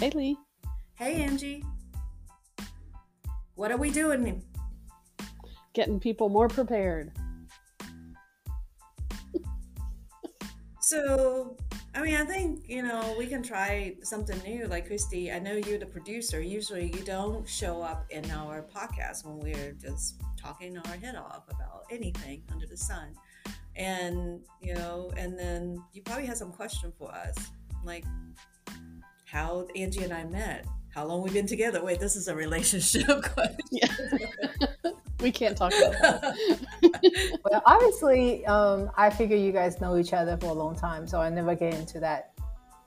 Hey, Lee. Hey, Angie. What are we doing? Getting people more prepared. So, I mean, I think, you know, we can try something new. Like, Christy, I know you're the producer. Usually you don't show up in our podcast when we're just talking our head off about anything under the sun. And, you know, and then you probably have some question for us, like how Angie and I met. How long we've been together? Wait, this is a relationship question. Yeah. we can't talk about that. well, obviously, um, I figure you guys know each other for a long time, so I never get into that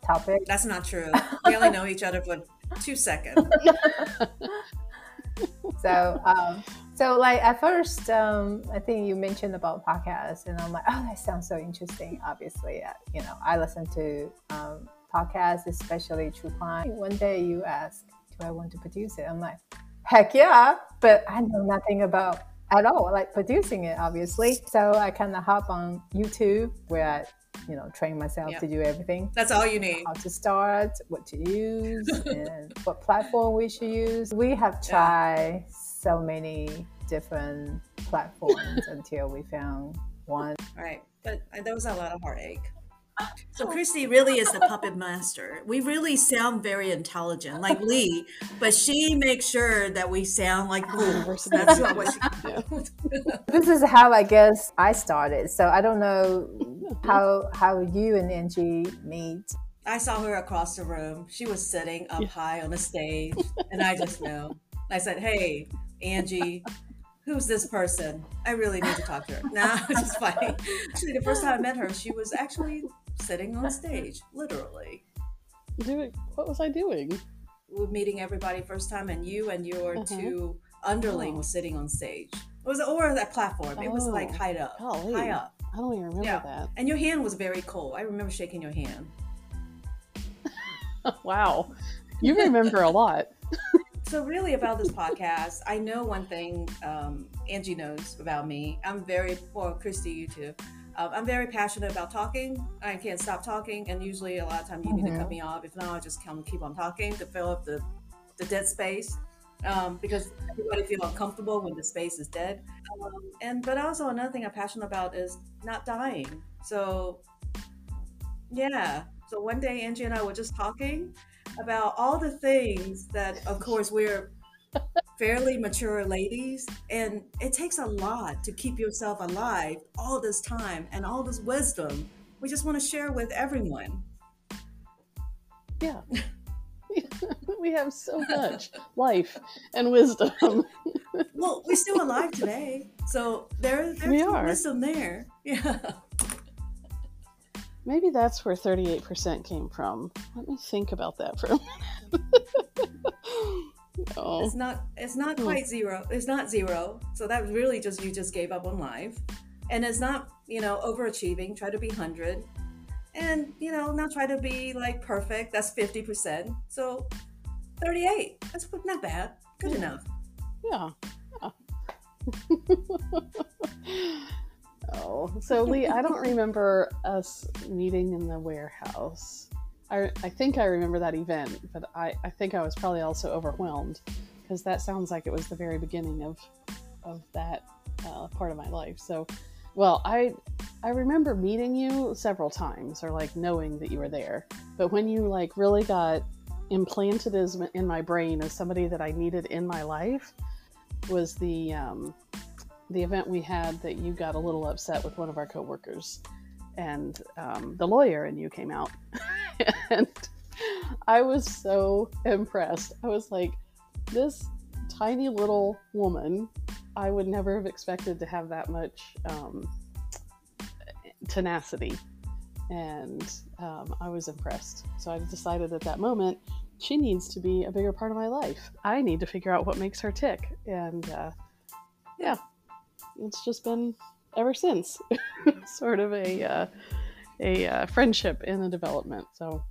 topic. That's not true. We only know each other for two seconds. so, um, so like at first, um, I think you mentioned about podcasts, and I'm like, oh, that sounds so interesting. Obviously, uh, you know, I listen to um, podcasts, especially true crime. One day you ask, do I want to produce it? I'm like, heck yeah, but I know nothing about at all, like producing it, obviously. So I kind of hop on YouTube where I, you know, train myself yep. to do everything. That's all you need. How to start, what to use, and what platform we should use. We have tried yeah. so many different platforms until we found one. Right. But uh, there was a lot of heartache. So Christy really is the puppet master. We really sound very intelligent, like Lee, but she makes sure that we sound like fools. That's not what she This is how I guess I started. So I don't know how how you and Angie meet. I saw her across the room. She was sitting up high on the stage, and I just know. I said, "Hey, Angie, who's this person? I really need to talk to her. Nah, it's just funny. Actually, the first time I met her, she was actually sitting on stage, literally. Doing what was I doing? We meeting everybody first time, and you and your uh-huh. two underling oh. was sitting on stage. It was or that platform. It was like oh, high up, golly. high up. I don't even remember yeah. that. And your hand was very cold. I remember shaking your hand. wow, you remember a lot. so really, about this podcast, I know one thing. Um, Angie knows about me. I'm very, well, Christy, you too. Um, I'm very passionate about talking. I can't stop talking, and usually a lot of times you mm-hmm. need to cut mm-hmm. me off. If not, I just come keep on talking to fill up the, the dead space. Um, because everybody feel uncomfortable when the space is dead. Um, and but also another thing I'm passionate about is not dying. So yeah. So one day Angie and I were just talking about all the things that, of course, we're fairly mature ladies, and it takes a lot to keep yourself alive all this time and all this wisdom. We just want to share with everyone. Yeah. we have so much life and wisdom. well, we're still alive today, so there, there's we are. wisdom there. Yeah. Maybe that's where 38% came from. Let me think about that for a minute. Oh. It's not it's not hmm. quite zero. It's not zero. So that really just you just gave up on life. And it's not, you know, overachieving, try to be 100. And, you know, not try to be like perfect. That's 50%. So 38. That's not bad. Good yeah. enough. Yeah. yeah. oh, so Lee, I don't remember us meeting in the warehouse. I, I think I remember that event, but I, I think I was probably also overwhelmed because that sounds like it was the very beginning of of that uh, part of my life. So, well, I I remember meeting you several times or like knowing that you were there, but when you like really got implanted as in my brain as somebody that I needed in my life was the um, the event we had that you got a little upset with one of our coworkers and um, the lawyer and you came out and i was so impressed. I was like this tiny little woman i would never have expected to have that much um, tenacity. And um, i was impressed. So i decided at that moment she needs to be a bigger part of my life. I need to figure out what makes her tick. And uh, yeah it's just been ever since. sort of a uh, a uh, friendship in the development. So.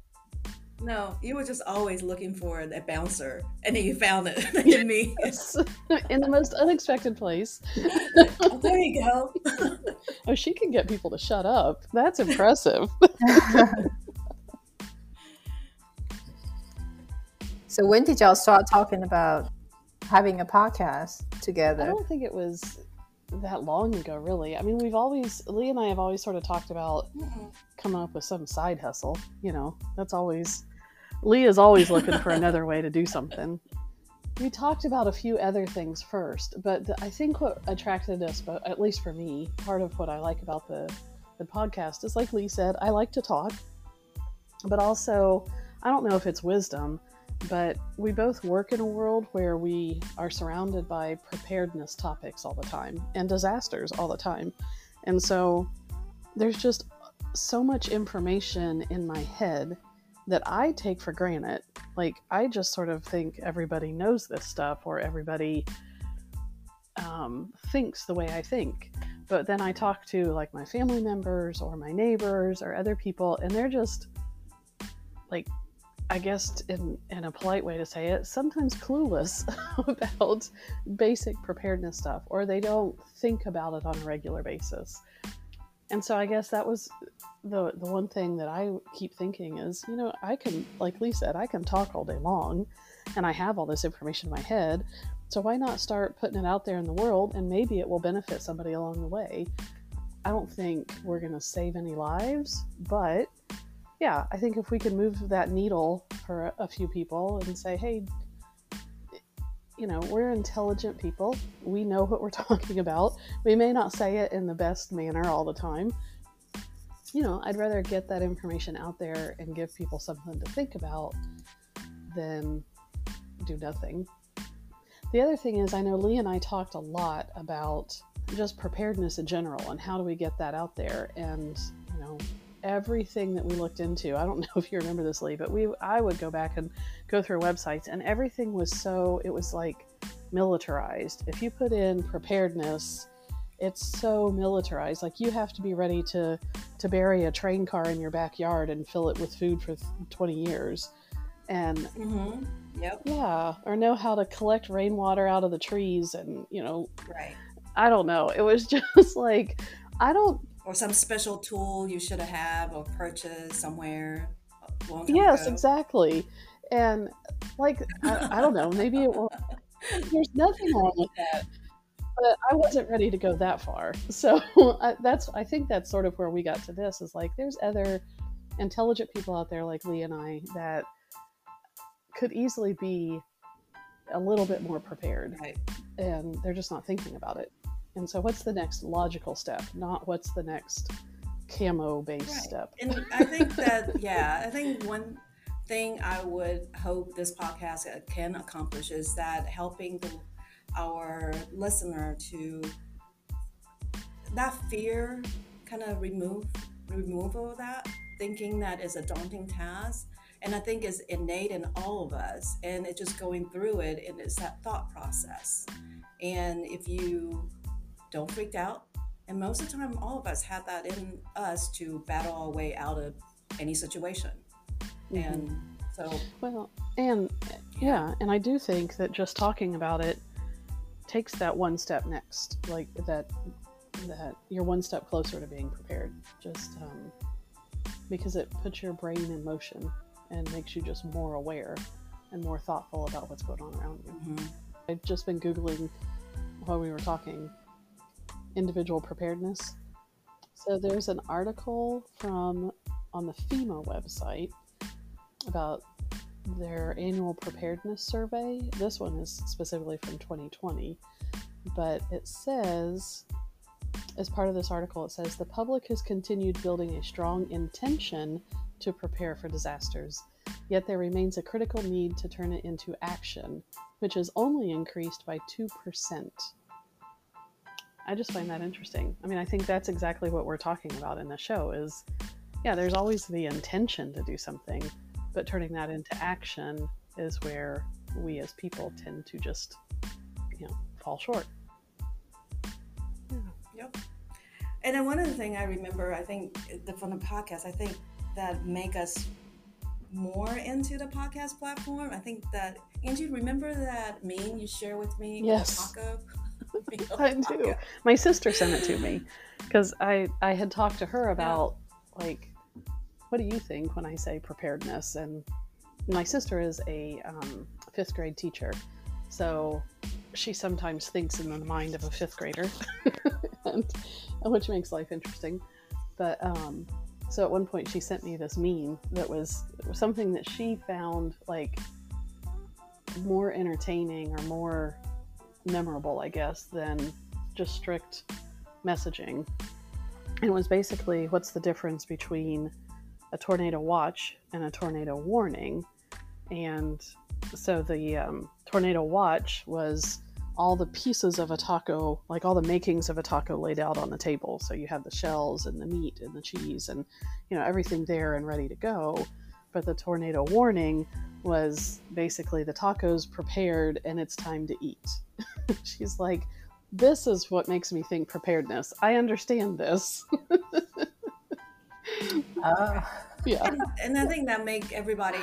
No, you were just always looking for a bouncer, and then you found it in me. Yes. in the most unexpected place. oh, there you go. oh, she can get people to shut up. That's impressive. So when did y'all start talking about having a podcast together? I don't think it was that long ago, really. I mean, we've always, Lee and I have always sort of talked about Mm-mm. coming up with some side hustle. You know, that's always, Lee is always looking for another way to do something. We talked about a few other things first, but the, I think what attracted us, but at least for me, part of what I like about the, the podcast is like Lee said, I like to talk, but also, I don't know if it's wisdom, but we both work in a world where we are surrounded by preparedness topics all the time and disasters all the time. And so there's just so much information in my head that I take for granted. Like, I just sort of think everybody knows this stuff or everybody um, thinks the way I think. But then I talk to like my family members or my neighbors or other people, and they're just like I guess in, in a polite way to say it, sometimes clueless about basic preparedness stuff, or they don't think about it on a regular basis. And so I guess that was the the one thing that I keep thinking is, you know, I can, like Lee said, I can talk all day long, and I have all this information in my head. So why not start putting it out there in the world, and maybe it will benefit somebody along the way. I don't think we're going to save any lives, but yeah, I think if we can move that needle for a, few people and say, hey, you know, we're intelligent people. We know what we're talking about. We may not say it in the best manner all the time. You know, I'd rather get that information out there and give people something to think about than do nothing. The other thing is, I know Lee and I talked a lot about just preparedness in general and how do we get that out there. And, you know, everything that we looked into. I don't know if you remember this, Lee, but we I would go back and go through websites, and everything was so it was like militarized. If you put in preparedness, it's so militarized. Like you have to be ready to to bury a train car in your backyard and fill it with food for 20 years, and Mm-hmm. Yep. yeah, or know how to collect rainwater out of the trees, and you know, Right. I don't know. It was just like I don't Or some special tool you should have or purchased somewhere. Yes, ago. exactly. And like I, I don't know, maybe it will. There's nothing wrong with that, but I wasn't ready to go that far. So I, that's I think that's sort of where we got to this is like there's other intelligent people out there like Lee and I that could easily be a little bit more prepared, Right. and they're just not thinking about it. And so, what's the next logical step? Not what's the next camo based Right. step. And I think that, yeah, I think one thing I would hope this podcast uh, can accomplish is that helping the, our listener to that fear kind of remove removal of that thinking that is a daunting task and i think is innate in all of us and it's just going through it and it's that thought process and if you don't freak out and most of the time all of us have that in us to battle our way out of any situation Mhm. and so Well, and yeah, and I do think that just talking about it takes that one step next, like that that you're one step closer to being prepared. Just um, because it puts your brain in motion and makes you just more aware and more thoughtful about what's going on around you. mhm. I've just been googling while we were talking individual preparedness. So there's an article from on the FEMA website about their annual preparedness survey. This one is specifically from 2020, but it says as part of this article it says the public has continued building a strong intention to prepare for disasters. Yet there remains a critical need to turn it into action, which has only increased by 2%. I just find that interesting. I mean, I think that's exactly what we're talking about in the show is yeah, there's always the intention to do something, but turning that into action is where we as people tend to just you know, fall short. Yep. And then one other thing I remember, I think the, from the podcast, I think that make us more into the podcast platform. I think that Angie, remember that meme you share with me? Yes. taco? I do. My sister sent it to me because I I had talked to her about like what do you think when I say preparedness and my sister is a um, fifth grade teacher, so she sometimes thinks in the mind of a fifth grader, and, which makes life interesting. But um, so at one point, she sent me this meme that was something that she found like more entertaining or more memorable, I guess, than just strict messaging. It was basically what's the difference between a tornado watch and a tornado warning. And so the um, tornado watch was all the pieces of a taco, like all the makings of a taco laid out on the table. So you have the shells and the meat and the cheese and, you know, everything there and ready to go. But the tornado warning was basically the tacos prepared and it's time to eat. She's like, this is what makes me think preparedness. I understand this. uh, yeah. And, and, I think that make everybody,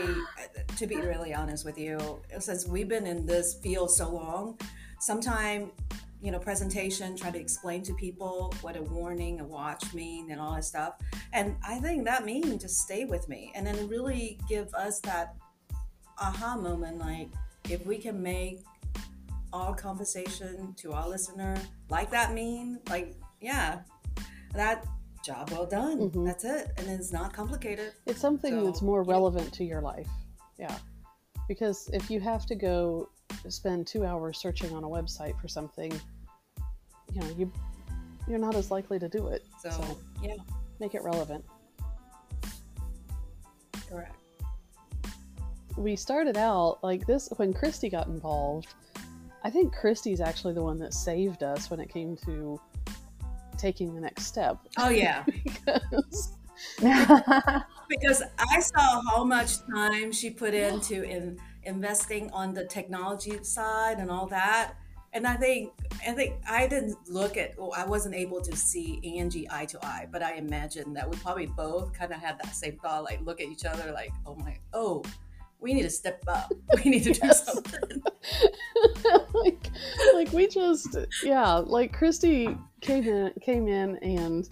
to be really honest with you, since we've been in this field so long, sometimes you know presentation try to explain to people what a warning a watch mean and all that stuff. And i think that means just stay with me. And then really give us that aha moment like if we can make our conversation to our listener like that mean like yeah that job well done. Mm-hmm. that's it. And it's not complicated. It's something so, that's more relevant yeah. to your life. Yeah. Because if you have to go spend two hours searching on a website for something you know you you're not as likely to do it so, so yeah make it relevant correct we started out like this when Christy got involved. I think Christy's actually the one that saved us when it came to taking the next step. Oh yeah. because... because I saw how much time she put into in investing on the technology side and all that. And I think I think I didn't look at well, I wasn't able to see Angie eye to eye, but I imagine that we probably both kind of had that same thought, like look at each other like, oh my oh we need to step up. We need to do something. like, like we just, yeah, like Christy came in, came in, and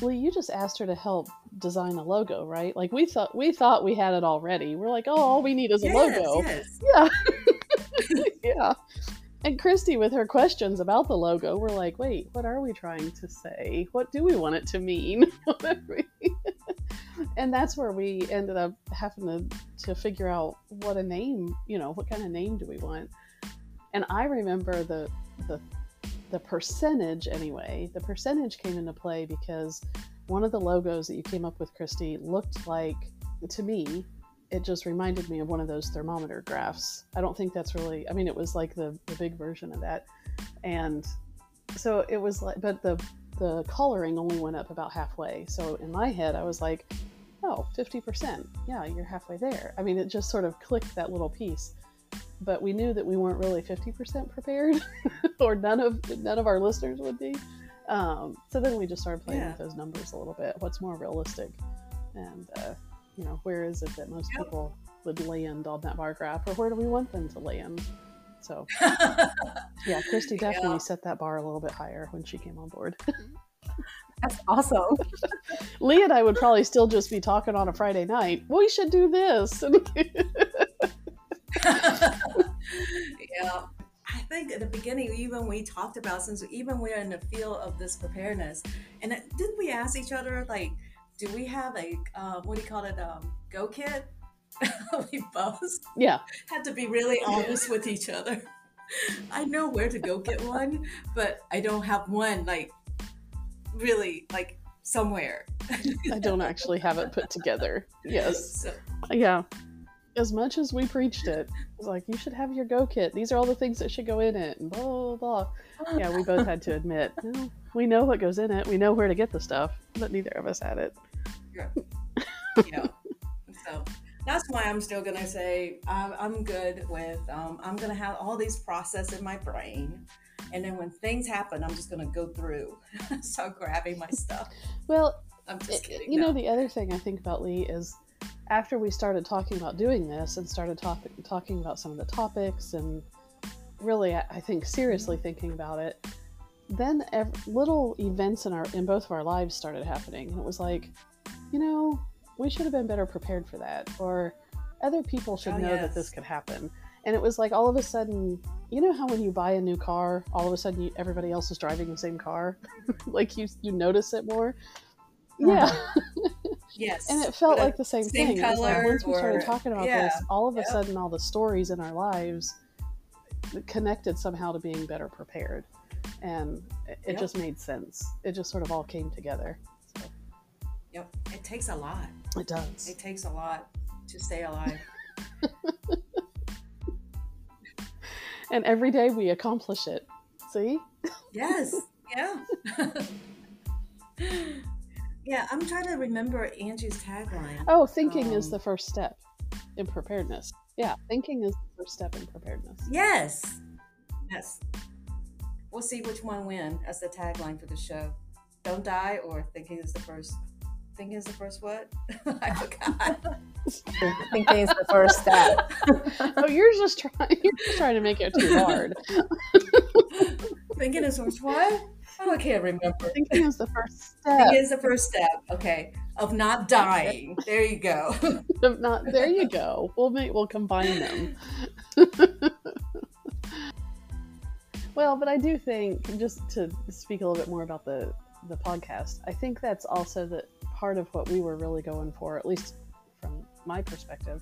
well, you just asked her to help design a logo, right? Like we thought, we thought we had it already. We're like, oh, all we need is a yes, logo. Yes. Yeah, yeah. And Christy, with her questions about the logo, we're like, wait, what are we trying to say? What do we want it to mean? and that's where we ended up having to, to figure out what a name, you know, what kind of name do we want. And I remember the the the percentage anyway. The percentage came into play because one of the logos that you came up with, Christy, looked like to me. It just reminded me of one of those thermometer graphs. I don't think that's really. I mean, it was like the the big version of that, and so it was like. But the the coloring only went up about halfway. So in my head, I was like, oh, 50%. Yeah, you're halfway there. I mean, it just sort of clicked that little piece. But we knew that we weren't really 50% prepared, or none of none of our listeners would be. Um, so then we just started playing yeah. with those numbers a little bit. What's more realistic, and uh, you know, where is it that most yep. people would land on that bar graph, or where do we want them to land? So, yeah, Christy definitely yeah. set that bar a little bit higher when she came on board. That's awesome. Lee and I would probably still just be talking on a Friday night. We should do this. yeah. I think at the beginning, even we talked about since even we're in the field of this preparedness, and didn't we ask each other like, do we have a uh, what do you call it, um, go kit? we both yeah had to be really honest with each other. I know where to go get one, but I don't have one like really like somewhere. I don't actually have it put together. Yes. So. Yeah. As much as we preached it, it's like you should have your go kit. These are all the things that should go in it, and blah blah blah. Yeah, we both had to admit well, we know what goes in it. We know where to get the stuff, but neither of us had it. Yeah. yeah. So that's why I'm still gonna say I'm, I'm good with. Um, I'm gonna have all these process in my brain and then when things happen, I'm just going to go through, start grabbing my stuff. Well, I'm just kidding. You no. know, the other thing I think about Lee is after we started talking about doing this and started talk- talking about some of the topics and really, I think seriously thinking about it, then ev- little events in our in both of our lives started happening, and it was like, you know, we should have been better prepared for that, or other people should Oh, know that this could happen. And it was like all of a sudden, you know how when you buy a new car, all of a sudden you, everybody else is driving the same car, like you you notice it more. Uh-huh. Yeah, Yes. and it felt like the same, same thing. Was like once we started talking about yeah, this, all of a yeah. sudden, all the stories in our lives connected somehow to being better prepared, and it, it Yep. just made sense. It just sort of all came together. So Yep. It takes a lot. it does. It takes a lot to stay alive. and every day we accomplish it. See? Yes. Yeah. yeah. I'm trying to remember Angie's tagline. Oh, thinking is Um, the first step in preparedness. Yeah, thinking is the first step in preparedness. Yes. Yes. We'll see which one win as the tagline for the show. Don't die or thinking is the first. Thinking is the first what? I forgot. Thinking is the first step. oh, you're just trying. You're just trying to make it too hard. thinking is the first what? Oh, I can't remember. Thinking is the first step. Thinking is the first step. Okay, of not dying. There you go. If Not there. You go. We'll make. We'll combine them. well, but I do think just to speak a little bit more about the the podcast. I think that's also the part of what we were really going for, at least from my perspective,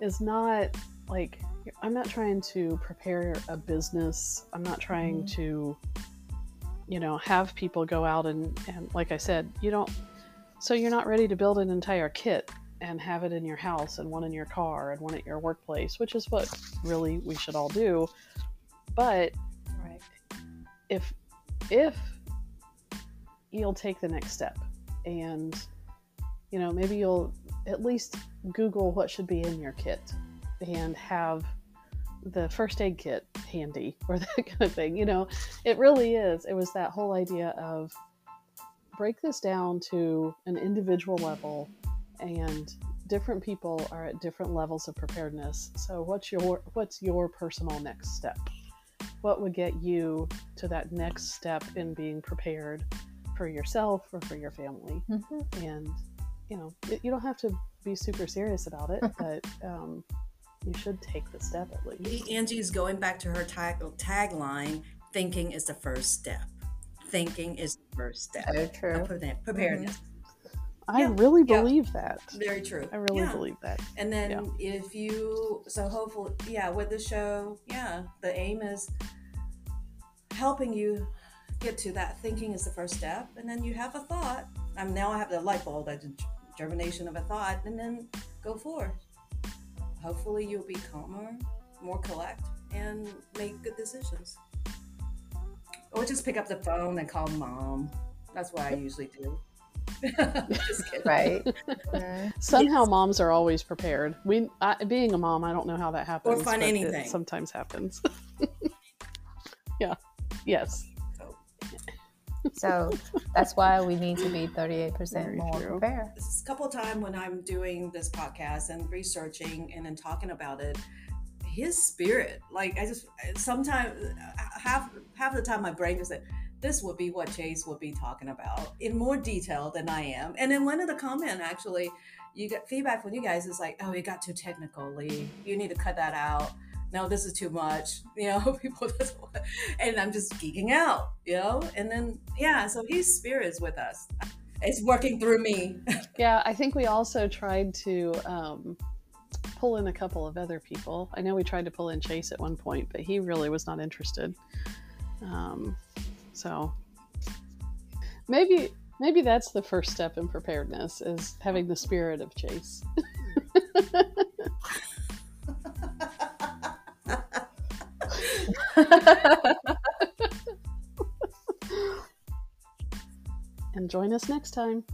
is not like I'm not trying to prepare a business. I'm not trying Mhm. to, you know, have people go out and and like I said, you don't. So you're not ready to build an entire kit and have it in your house and one in your car and one at your workplace, which is what really we should all do. But Right. if if you'll take the next step and you know maybe you'll at least google what should be in your kit and have the first aid kit handy or that kind of thing you know? It really is. It was that whole idea of break this down to an individual level and different people are at different levels of preparedness. So what's your what's your personal next step? What would get you to that next step in being prepared for yourself or for your family? Mhm. and you know it, you don't have to be super serious about it but um, you should take the step at least Angie's going back to her tag tagline. Thinking is the first step. Thinking is the first step. Of true. prepar- Preparedness. i Yeah, really yeah. believe that Very true. i really Yeah. believe that And then Yeah. if you, so hopefully, yeah, with the show, yeah, the aim is helping you get to that thinking is the first step. And then you have a thought. Um, now I have the light bulb, the germination of a thought, and then go forward. Hopefully you'll be calmer, more collect, and make good decisions. Or just pick up the phone and call mom. That's what I usually do. just kidding. Right. Somehow moms are always prepared we I, being a mom i don't know how that happens Or find but it anything. sometimes happens yeah yes So that's why we need to be 38% Very more true. prepared. this is a couple of times when I'm doing this podcast and researching and then talking about it, his spirit, like I just sometimes half half the time my brain just said, this would be what Chase would be talking about in more detail than I am. And then one of the comment actually, you get feedback from you guys is like, oh, it got too technical, Lee. You need to cut that out. No, this is too much. You know, people just and I'm just geeking out, you know? And then yeah, so his spirit is with us. It's working through me. Yeah, I think we also tried to um, pull in a couple of other people. I know we tried to pull in Chase at one point, but he really was not interested. Um, so maybe maybe that's the first step in preparedness is having the spirit of Chase. And join us next time.